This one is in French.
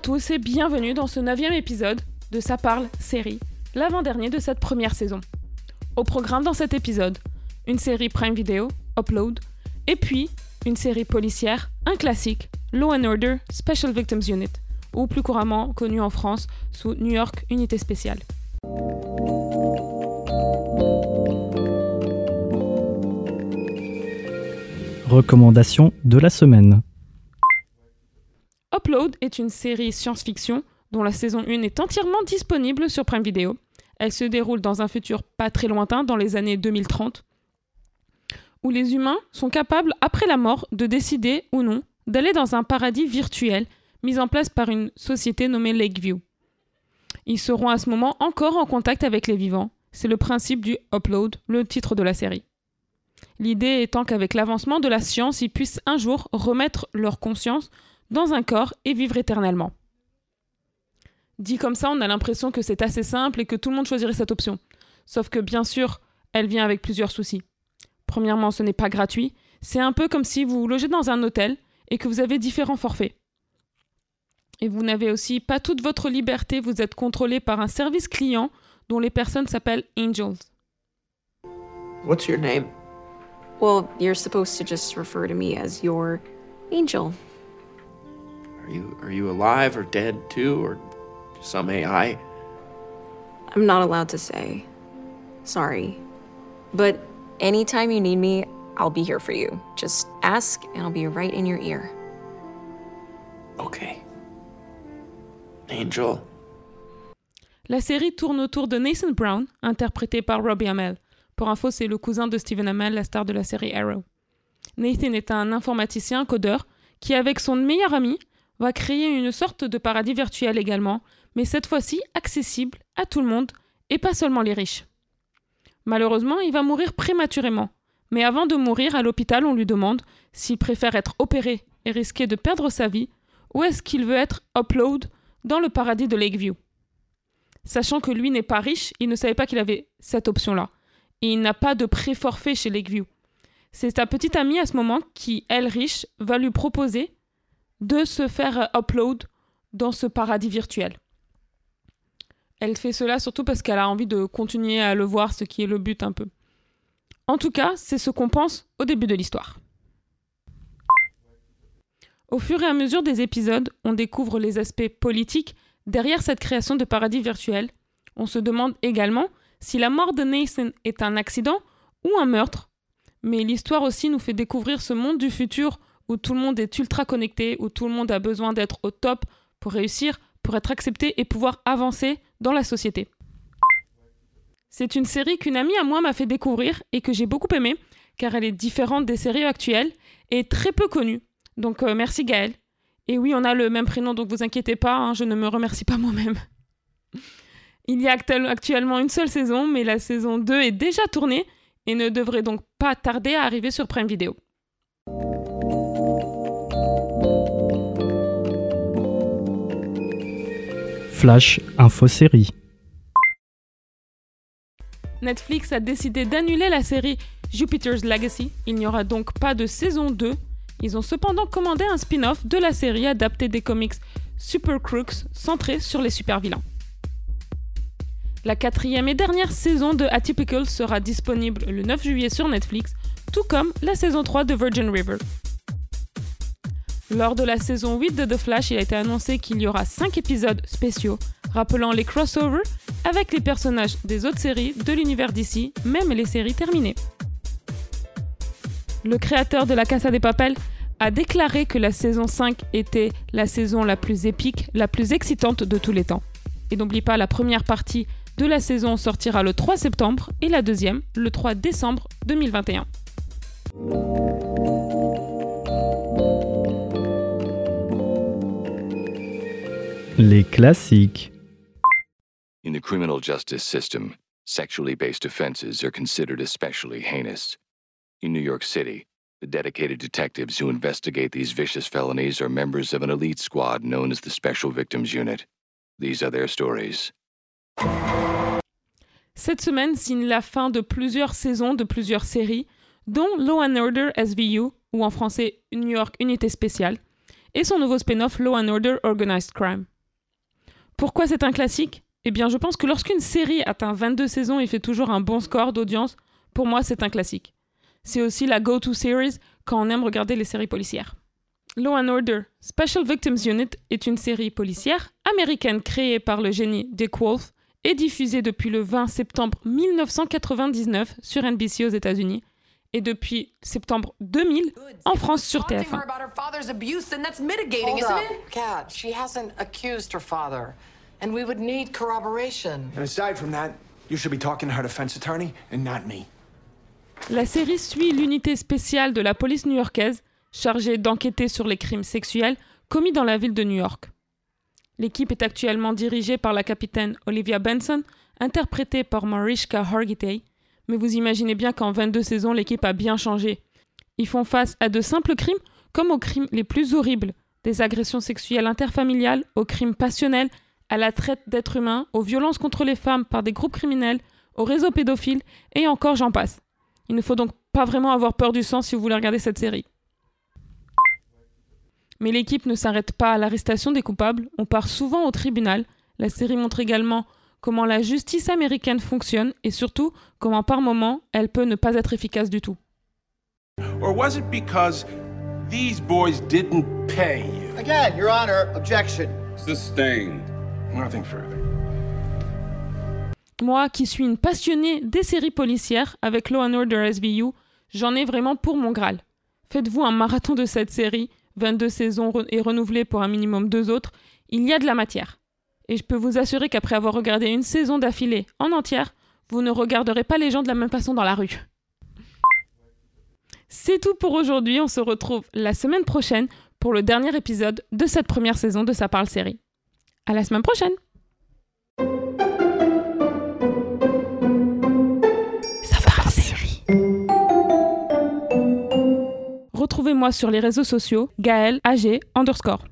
à tous et bienvenue dans ce neuvième épisode de Ça parle série, l'avant-dernier de cette première saison. Au programme dans cet épisode, une série Prime Video, Upload, et puis une série policière, un classique, Law and Order Special Victims Unit, ou plus couramment connu en France sous New York Unité Spéciale. Recommandation de la semaine. Upload est une série science-fiction dont la saison 1 est entièrement disponible sur Prime Video. Elle se déroule dans un futur pas très lointain, dans les années 2030, où les humains sont capables, après la mort, de décider ou non d'aller dans un paradis virtuel mis en place par une société nommée Lakeview. Ils seront à ce moment encore en contact avec les vivants. C'est le principe du upload, le titre de la série. L'idée étant qu'avec l'avancement de la science, ils puissent un jour remettre leur conscience dans un corps et vivre éternellement. Dit comme ça, on a l'impression que c'est assez simple et que tout le monde choisirait cette option. Sauf que bien sûr, elle vient avec plusieurs soucis. Premièrement, ce n'est pas gratuit. C'est un peu comme si vous logez dans un hôtel et que vous avez différents forfaits. Et vous n'avez aussi pas toute votre liberté, vous êtes contrôlé par un service client dont les personnes s'appellent Angels. What's your name? Well, you're supposed to just refer to me as your angel. Are you are you alive or dead too, or some AI? I'm not allowed to say. Sorry. But anytime you need me, I'll be here for you. Just ask, and I'll be right in your ear. Okay. Angel. La série tourne autour de Nathan Brown, interprété par Robbie Amell. Pour info, c'est le cousin de Stephen Amell, la star de la série Arrow. Nathan est un informaticien codeur qui, avec son meilleur ami, va créer une sorte de paradis virtuel également, mais cette fois-ci accessible à tout le monde et pas seulement les riches. Malheureusement, il va mourir prématurément. Mais avant de mourir à l'hôpital, on lui demande s'il préfère être opéré et risquer de perdre sa vie, ou est-ce qu'il veut être upload dans le paradis de Lakeview. Sachant que lui n'est pas riche, il ne savait pas qu'il avait cette option-là. Et il n'a pas de pré-forfait chez Lakeview. C'est sa petite amie à ce moment qui, elle riche, va lui proposer de se faire upload dans ce paradis virtuel. Elle fait cela surtout parce qu'elle a envie de continuer à le voir, ce qui est le but un peu. En tout cas, c'est ce qu'on pense au début de l'histoire. Au fur et à mesure des épisodes, on découvre les aspects politiques derrière cette création de paradis virtuel. On se demande également si la mort de Nathan est un accident ou un meurtre. Mais l'histoire aussi nous fait découvrir ce monde du futur où tout le monde est ultra connecté, où tout le monde a besoin d'être au top pour réussir, pour être accepté et pouvoir avancer dans la société. C'est une série qu'une amie à moi m'a fait découvrir et que j'ai beaucoup aimée, car elle est différente des séries actuelles et très peu connue. Donc euh, merci Gaëlle. Et oui, on a le même prénom, donc vous inquiétez pas, hein, je ne me remercie pas moi-même. Il y a actuellement une seule saison, mais la saison 2 est déjà tournée et ne devrait donc pas tarder à arriver sur Prime Video. Flash Info Série. Netflix a décidé d'annuler la série Jupiter's Legacy. Il n'y aura donc pas de saison 2. Ils ont cependant commandé un spin-off de la série adaptée des comics Super Crooks, centré sur les super-vilains. La quatrième et dernière saison de Atypical sera disponible le 9 juillet sur Netflix, tout comme la saison 3 de Virgin River. Lors de la saison 8 de The Flash, il a été annoncé qu'il y aura 5 épisodes spéciaux, rappelant les crossovers avec les personnages des autres séries de l'univers d'ici, même les séries terminées. Le créateur de La Casa des Papel a déclaré que la saison 5 était la saison la plus épique, la plus excitante de tous les temps. Et n'oublie pas, la première partie de la saison sortira le 3 septembre et la deuxième le 3 décembre 2021. Les classiques. In the criminal justice system, sexually based offenses are considered especially heinous. In New York City, the dedicated detectives who investigate these vicious felonies are members of an elite squad known as the Special Victims Unit. These are their stories. Cette semaine signe la fin de plusieurs saisons de plusieurs séries, dont Law and Order SVU, ou en français New York Unité Spéciale, et son nouveau spin-off Law and Order Organized Crime. Pourquoi c'est un classique? Eh bien, je pense que lorsqu'une série atteint 22 saisons et fait toujours un bon score d'audience, pour moi, c'est un classique. C'est aussi la go-to series quand on aime regarder les séries policières. Law and Order Special Victims Unit est une série policière américaine créée par le génie Dick Wolf et diffusée depuis le 20 septembre 1999 sur NBC aux États-Unis et depuis septembre 2000 en France sur TF1. Hold up, Kat. She hasn't accused her father, and we would need corroboration. And aside from that, you should be talking to her defense attorney and not me. La série suit l'unité spéciale de la police new-yorkaise chargée d'enquêter sur les crimes sexuels commis dans la ville de New York. L'équipe est actuellement dirigée par la capitaine Olivia Benson, interprétée par Mariska Hargitay, mais vous imaginez bien qu'en 22 saisons, l'équipe a bien changé. Ils font face à de simples crimes comme aux crimes les plus horribles, des agressions sexuelles interfamiliales, aux crimes passionnels, à la traite d'êtres humains, aux violences contre les femmes par des groupes criminels, aux réseaux pédophiles, et encore j'en passe. Il ne faut donc pas vraiment avoir peur du sang si vous voulez regarder cette série. Mais l'équipe ne s'arrête pas à l'arrestation des coupables, on part souvent au tribunal. La série montre également comment la justice américaine fonctionne et surtout comment par moments elle peut ne pas être efficace du tout. Or was it because these boys didn't pay you? Again, Your Honor, objection. Sustained. Nothing further. Moi qui suis une passionnée des séries policières avec Law and Order SVU, j'en ai vraiment pour mon Graal. Faites-vous un marathon de cette série, 22 saisons re- et renouvelées pour un minimum deux autres, il y a de la matière. Et je peux vous assurer qu'après avoir regardé une saison d'affilée en entière, vous ne regarderez pas les gens de la même façon dans la rue. C'est tout pour aujourd'hui, on se retrouve la semaine prochaine pour le dernier épisode de cette première saison de Sa parle série. À la semaine prochaine Ça parle série Retrouvez-moi sur les réseaux sociaux, Gaël AG underscore.